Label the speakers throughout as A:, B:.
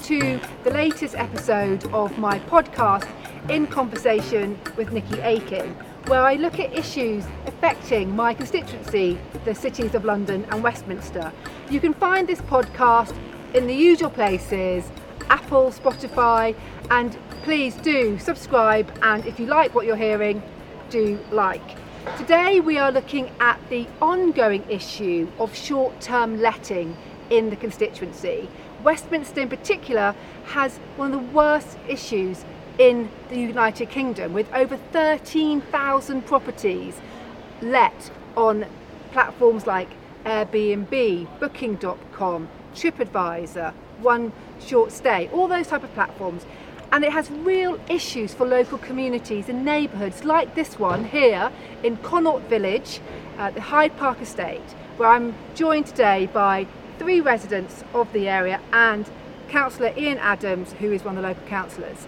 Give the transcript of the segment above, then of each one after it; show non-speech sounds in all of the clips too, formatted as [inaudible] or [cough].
A: to the latest episode of my podcast, In Conversation with Nickie Aiken, where I look at issues affecting my constituency, the cities of London and Westminster. You can find this podcast in the usual places Apple, Spotify, and please do subscribe. And if you like what you're hearing, do like. Today we are looking at the ongoing issue of short term letting in the constituency. Westminster, in particular, has one of the worst issues in the United Kingdom with over 13,000 properties let on platforms like Airbnb, Booking.com, TripAdvisor, One Short Stay, all those type of platforms. And it has real issues for local communities and neighbourhoods like this one here in Connaught Village, uh, the Hyde Park Estate, where I'm joined today by three residents of the area and Councillor Ian Adams, who is one of the local councillors.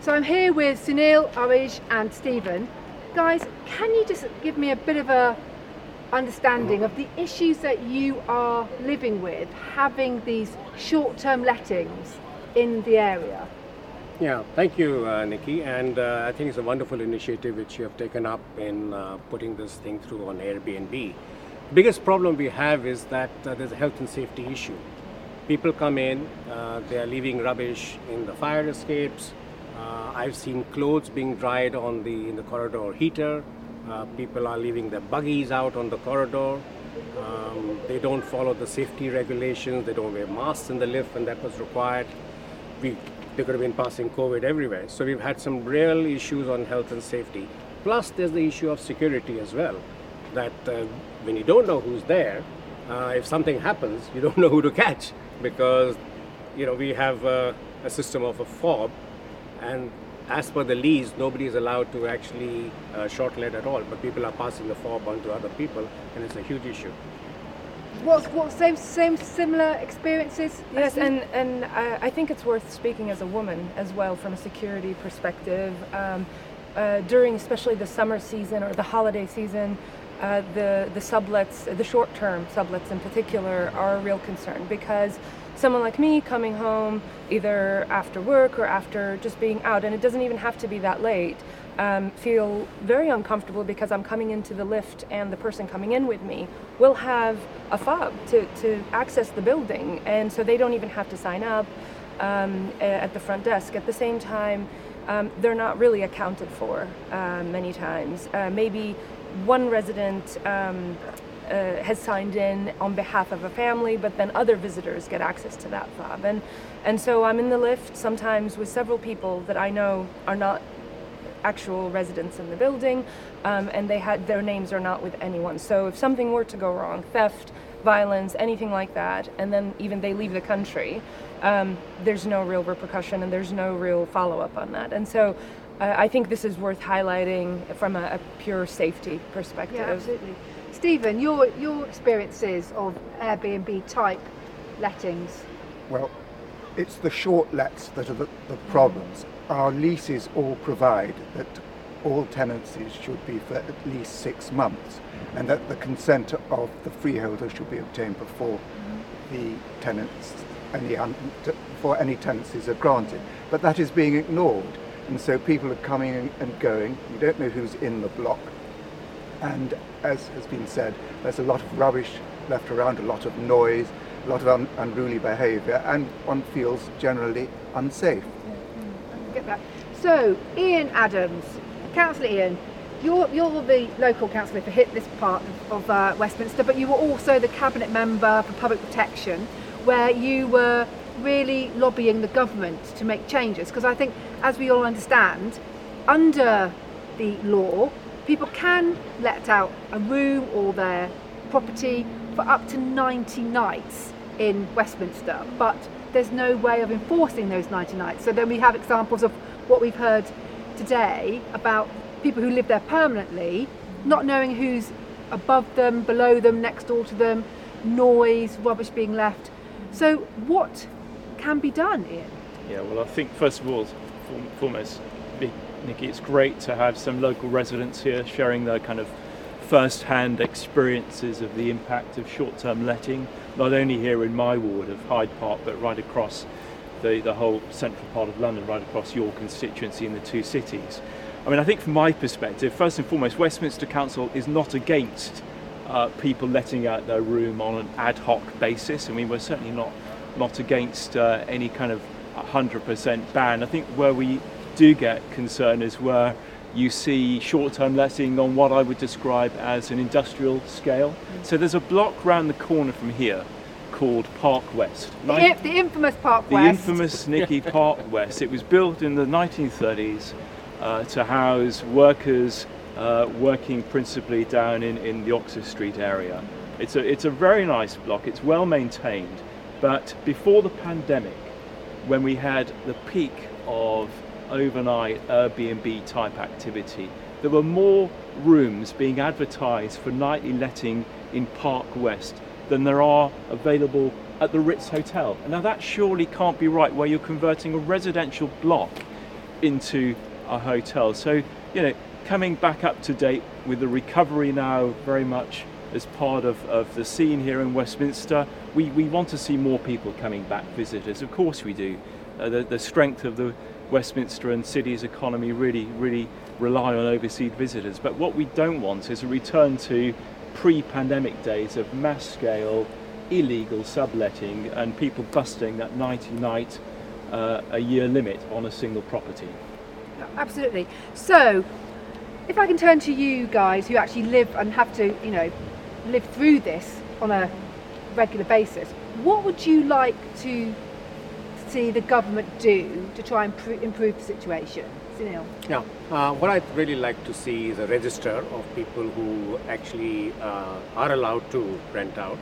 A: So I'm here with Sunil, Arij and Stephen. Guys, can you just give me a bit of a understanding of the issues that you are living with having these short-term lettings in the area?
B: Yeah, thank you, uh, Nickie. And uh, I think it's a wonderful initiative which you have taken up in uh, putting this thing through on Airbnb. Biggest problem we have is that uh, there's a health and safety issue. People come in, uh, they are leaving rubbish in the fire escapes. Uh, I've seen clothes being dried on the in the corridor heater. people are leaving their buggies out on the corridor. Um, they don't follow the safety regulations. They don't wear masks in the lift when that was required. We they could have been passing COVID everywhere. So we've had some real issues on health and safety. Plus, there's the issue of security as well. That uh, when you don't know who's there, uh, if something happens, you don't [laughs] know who to catch because you know we have uh, a system of a fob, and as per the lease, nobody is allowed to actually uh, short let at all. But people are passing the fob on to other people, and it's a huge issue.
A: What's what same same similar experiences?
C: Yes, and and uh, I think it's worth speaking as a woman as well from a security perspective. Um, uh, during especially the summer season or the holiday season, uh, the the sublets, the short term sublets in particular, are a real concern because someone like me coming home either after work or after just being out, and it doesn't even have to be that late um, feel very uncomfortable because I'm coming into the lift and the person coming in with me will have a fob to, to access the building. And so they don't even have to sign up um, at the front desk. At the same time, um, they're not really accounted for uh, many times. Uh, maybe one resident um, uh, has signed in on behalf of a family, but then other visitors get access to that fob. And, and so I'm in the lift sometimes with several people that I know are not actual residents in the building, um, and they had their names are not with anyone. So if something were to go wrong, theft, violence, anything like that, and then even they leave the country, um, there's no real repercussion and there's no real follow up on that. And so uh, I think this is worth highlighting from a, a pure safety perspective.
A: Yeah, absolutely. Stephen, your your experiences of Airbnb type lettings.
D: Well, it's the short lets that are the, the problems our leases all provide that all tenancies should be for at least six months and that the consent of the freeholder should be obtained before mm-hmm. the tenants any un, before any tenancies are granted. But that is being ignored and so people are coming and going. You don't know who's in the block. And as has been said there's a lot of rubbish left around a lot of noise a lot of un, unruly behavior and one feels generally unsafe.
A: Mm, get that. So, Ian Adams, Councillor Ian, you're, you're the local councillor for hit this part of uh, Westminster, but you were also the cabinet member for public protection, where you were really lobbying the government to make changes. Because I think, as we all understand, under the law, people can let out a room or their property for up to 90 nights in Westminster, but there's no way of enforcing those 90 nights. So then we have examples of what we've heard today about people who live there permanently, not knowing who's above them, below them, next door to them, noise, rubbish being left. So what can be done, Ian?
E: Yeah, well, I think first of all, foremost, Nickie, it's great to have some local residents here sharing their kind of first-hand experiences of the impact of short-term letting, not only here in my ward of Hyde Park, but right across the, the whole central part of London, right across your constituency in the two cities. I mean, I think from my perspective, first and foremost, Westminster Council is not against uh, people letting out their room on an ad hoc basis. I mean, we're certainly not not against uh, any kind of 100% ban. I think where we do get concerned is where you see short-term letting on what I would describe as an industrial scale. So there's a block round the corner from here called Park West.
A: The,
E: Nin-
A: the infamous Park
E: the
A: West.
E: The infamous [laughs] Nicky Park West. It was built in the 1930s uh, to house workers uh, working principally down in, in the Oxford Street area. It's a, it's a very nice block, it's well maintained, but before the pandemic, when we had the peak of overnight Airbnb type activity, there were more rooms being advertised for nightly letting in Park West than there are available at the Ritz Hotel. Now that surely can't be right where you're converting a residential block into a hotel. So, you know, coming back up to date with the recovery now very much as part of, of the scene here in Westminster, we, we want to see more people coming back, visitors. Of course we do. Uh, the, the strength of the Westminster and city's economy really, really rely on overseas visitors. But what we don't want is a return to pre-pandemic days of mass scale illegal subletting and people busting that 90 night uh, a year limit on a single property.
A: Absolutely. So, if I can turn to you guys who actually live and have to, you know, live through this on a regular basis, what would you like to see the government do to try and pr- improve the situation?
B: Yeah, uh, what I'd really like to see is a register of people who actually uh, are allowed to rent out.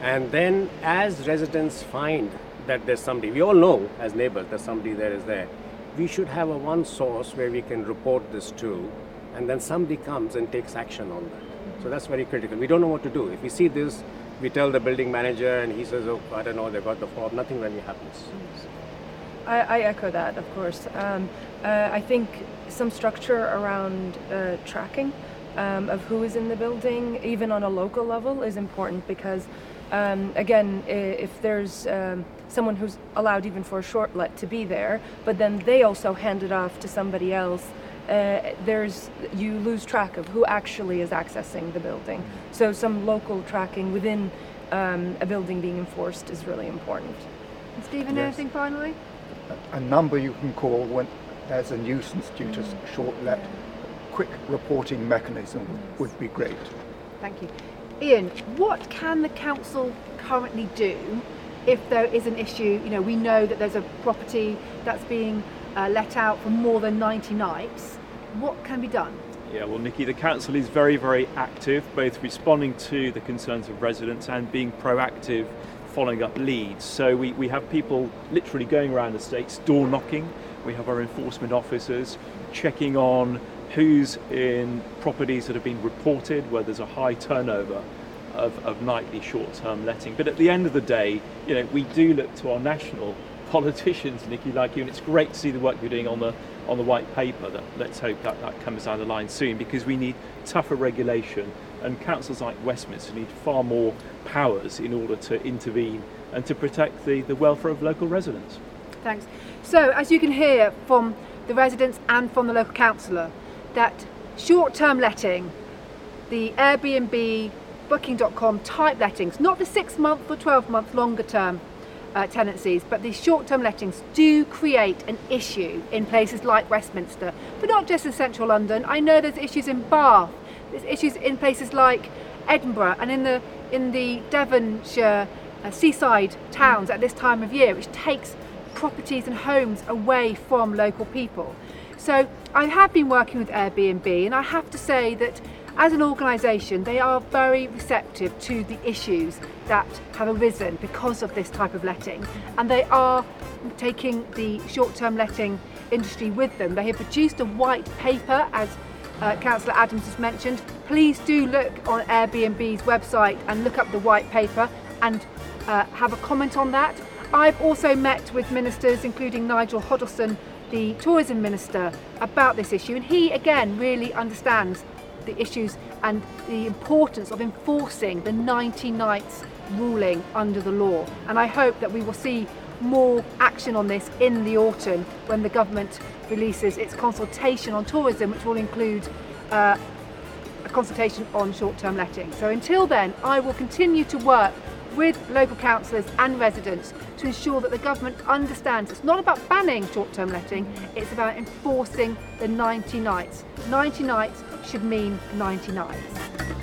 B: And then, as residents find that there's somebody, we all know as neighbors that somebody there is there, we should have a one source where we can report this to, and then somebody comes and takes action on that. So that's very critical. We don't know what to do. If we see this, we tell the building manager, and he says, "Oh, I don't know, they got the form." Nothing really happens.
C: I, I echo that, of course. Um, uh, I think some structure around uh, tracking um, of who is in the building, even on a local level, is important because, um, again, if there's um, someone who's allowed even for a short let to be there, but then they also hand it off to somebody else. Uh, there's you lose track of who actually is accessing the building. So some local tracking within um, a building being enforced is really important.
A: And Stephen,
D: Yes.
A: anything finally?
D: A number you can call when there's a nuisance due to short let. Quick reporting mechanism would be great.
A: Thank you. Ian, what can the council currently do if there is an issue? You know, we know that there's a property that's being uh, let out for more than 90 nights. What can be done?
E: Yeah, well, Nickie, the council is very, very active, both responding to the concerns of residents and being proactive, following up leads. So we, we have people literally going around the states, door knocking. We have our enforcement officers checking on who's in properties that have been reported where there's a high turnover of, of nightly short-term letting. But at the end of the day, you know, we do look to our national [laughs] politicians, Nickie, like you, and it's great to see the work you're doing on the on the white paper. That let's hope that that comes down the line soon because we need tougher regulation, and councils like Westminster need far more powers in order to intervene and to protect the, the welfare of local residents.
A: Thanks. So, as you can hear from the residents and from the local councillor, that short term letting, the Airbnb, Booking.com type lettings, not the six month or 12 month longer term uh, tenancies, but the short term lettings do create an issue in places like Westminster, but not just in central London. I know there's issues in Bath, there's issues in places like Edinburgh and in the, in the Devonshire uh, seaside towns at this time of year, which takes properties and homes away from local people. So I have been working with Airbnb, and I have to say that as an organisation, they are very receptive to the issues that have arisen because of this type of letting, and they are taking the short-term letting industry with them. They have produced a white paper, as uh, Councillor Adams has mentioned. Please do look on Airbnb's website and look up the white paper and uh, have a comment on that. I've also met with ministers, including Nigel Huddleston, the tourism minister, about this issue, and he again really understands the issues and the importance of enforcing the 90 nights ruling under the law. And I hope that we will see more action on this in the autumn when the government releases its consultation on tourism, which will include uh, a consultation on short-term letting. So until then, I will continue to work with local councillors and residents to ensure that the government understands it's not about banning short-term letting, it's about enforcing the 90 nights. 90 nights should mean 90 nights.